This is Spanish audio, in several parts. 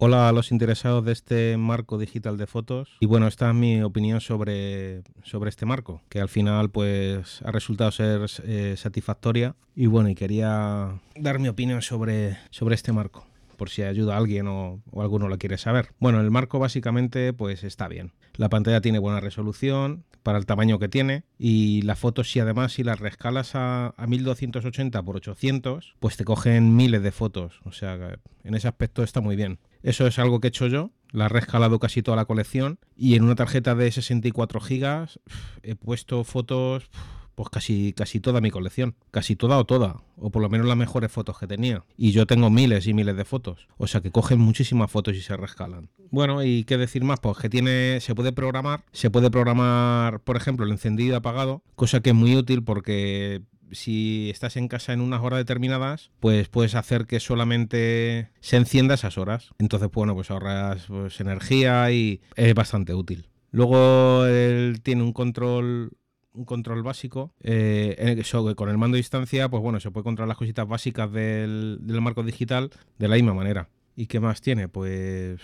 Hola a los interesados de este marco digital de fotos. Y bueno, esta es mi opinión sobre, sobre este marco, que al final pues ha resultado ser eh, satisfactoria. Y bueno, y quería dar mi opinión sobre, sobre este marco por si ayuda a alguien o, alguno lo quiere saber. Bueno, el marco básicamente pues está bien. La pantalla tiene buena resolución para el tamaño que tiene y las fotos si además si las rescalas a, a 1280 x 800 pues te cogen miles de fotos. O sea, en ese aspecto está muy bien. Eso es algo que he hecho yo, la he rescalado casi toda la colección y en una tarjeta de 64 gigas he puesto fotos pues casi, casi toda mi colección, casi toda o toda, o por lo menos las mejores fotos que tenía. Y yo tengo miles y miles de fotos, o sea que cogen muchísimas fotos y se rescalan. Bueno, y qué decir más, pues que tiene, se puede programar, se puede programar, por ejemplo, el encendido apagado, cosa que es muy útil porque si estás en casa en unas horas determinadas, pues puedes hacer que solamente se encienda esas horas. Entonces, bueno, pues ahorras pues, energía y es bastante útil. Luego él tiene un control un control básico eh, con el mando a distancia pues bueno se puede controlar las cositas básicas del marco digital de la misma manera. Y qué más tiene pues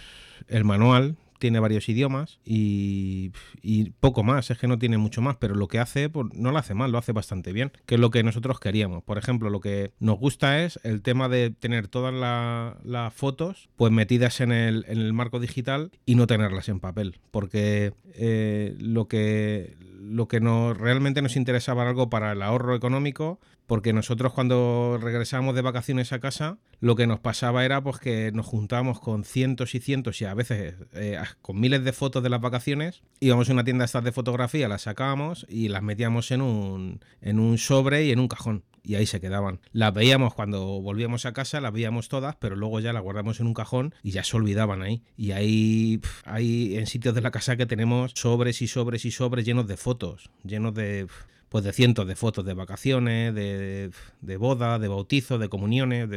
el manual tiene varios idiomas y, poco más, es que no tiene mucho más, pero lo que hace pues, no lo hace mal, lo hace bastante bien, que es lo que nosotros queríamos. Por ejemplo, lo que nos gusta es el tema de tener todas las fotos pues metidas en el, en el, marco digital y no tenerlas en papel, porque eh, lo que lo que nos, realmente nos interesaba algo para el ahorro económico, porque nosotros cuando regresábamos de vacaciones a casa, lo que nos pasaba era pues que nos juntábamos con cientos y cientos y a veces eh, con miles de fotos de las vacaciones, íbamos a una tienda estas de fotografía, las sacábamos y las metíamos en un, en un sobre y en un cajón y ahí se quedaban. Las veíamos cuando volvíamos a casa, las veíamos todas, pero luego ya las guardamos en un cajón y ya se olvidaban ahí. Y ahí hay en sitios de la casa que tenemos sobres y sobres y sobres llenos de fotos, llenos de pues de cientos de fotos de vacaciones, de, de boda, de bautizo, de comuniones,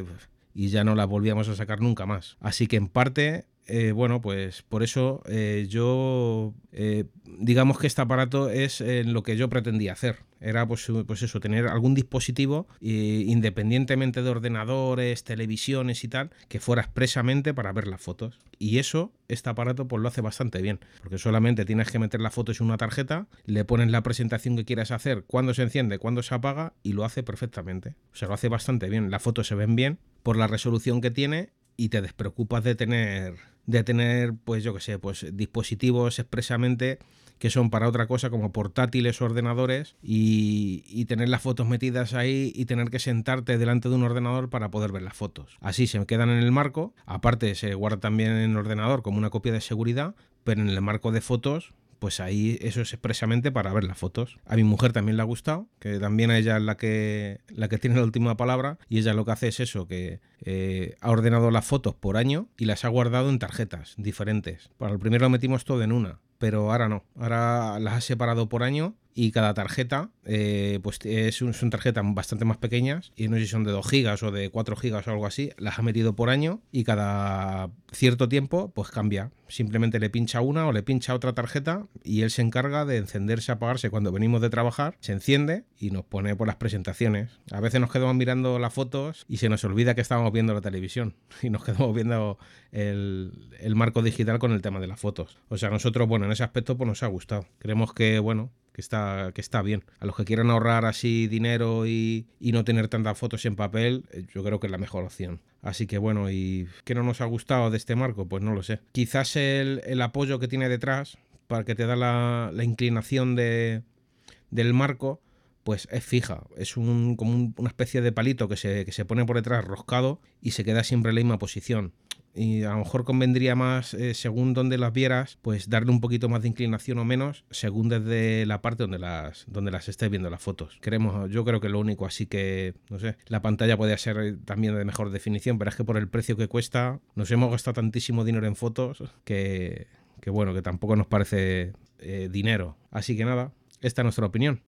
y ya no las volvíamos a sacar nunca más. Así que en parte eh, bueno, pues por eso eh, yo, eh, digamos que este aparato es lo que yo pretendía hacer. Era pues, pues eso, tener algún dispositivo, independientemente de ordenadores, televisiones y tal, que fuera expresamente para ver las fotos. Y eso, este aparato pues lo hace bastante bien, porque solamente tienes que meter las fotos en una tarjeta, le pones la presentación que quieras hacer, cuándo se enciende, cuándo se apaga, y lo hace perfectamente. O sea, lo hace bastante bien. Las fotos se ven bien por la resolución que tiene y te despreocupas de tener de tener pues yo que sé pues dispositivos expresamente que son para otra cosa como portátiles ordenadores y, y, tener las fotos metidas ahí y tener que sentarte delante de un ordenador para poder ver las fotos. Así se quedan en el marco, aparte se guarda también en el ordenador como una copia de seguridad, pero en el marco de fotos pues ahí eso es expresamente para ver las fotos. A mi mujer también le ha gustado, que también a ella es la que, la que tiene la última palabra y ella lo que hace es eso, que eh, ha ordenado las fotos por año y las ha guardado en tarjetas diferentes. Para el primero lo metimos todo en una, pero ahora no, ahora las ha separado por año y cada tarjeta eh, pues es son tarjetas bastante más pequeñas y no sé si son de 2 gigas o de 4 gigas o algo así, las ha metido por año y cada cierto tiempo pues cambia. Simplemente le pincha una o le pincha otra tarjeta y él se encarga de encenderse, apagarse cuando venimos de trabajar, se enciende y nos pone por las presentaciones. A veces nos quedamos mirando las fotos y se nos olvida que estábamos viendo la televisión y nos quedamos viendo el, el marco digital con el tema de las fotos. O sea, nosotros, bueno, en ese aspecto pues nos ha gustado. Creemos que, bueno, que está, que está bien. A los que quieran ahorrar así dinero y, no tener tantas fotos en papel, eh, yo creo que es la mejor opción. Así que bueno, ¿y qué no nos ha gustado de este marco? Pues no lo sé. Quizás el, apoyo que tiene detrás, para que te da la, inclinación de, del marco, pues es fija. Es un, como una especie de palito que se, que se pone por detrás roscado y se queda siempre en la misma posición y a lo mejor convendría más, eh, según donde las vieras, pues darle un poquito más de inclinación o menos, según desde la parte donde las, donde las estés viendo las fotos. Queremos, yo creo que lo único, así que, no sé, la pantalla puede ser también de mejor definición, pero es que por el precio que cuesta, nos hemos gastado tantísimo dinero en fotos que, que bueno, que tampoco nos parece eh, dinero. Así que nada, esta es nuestra opinión.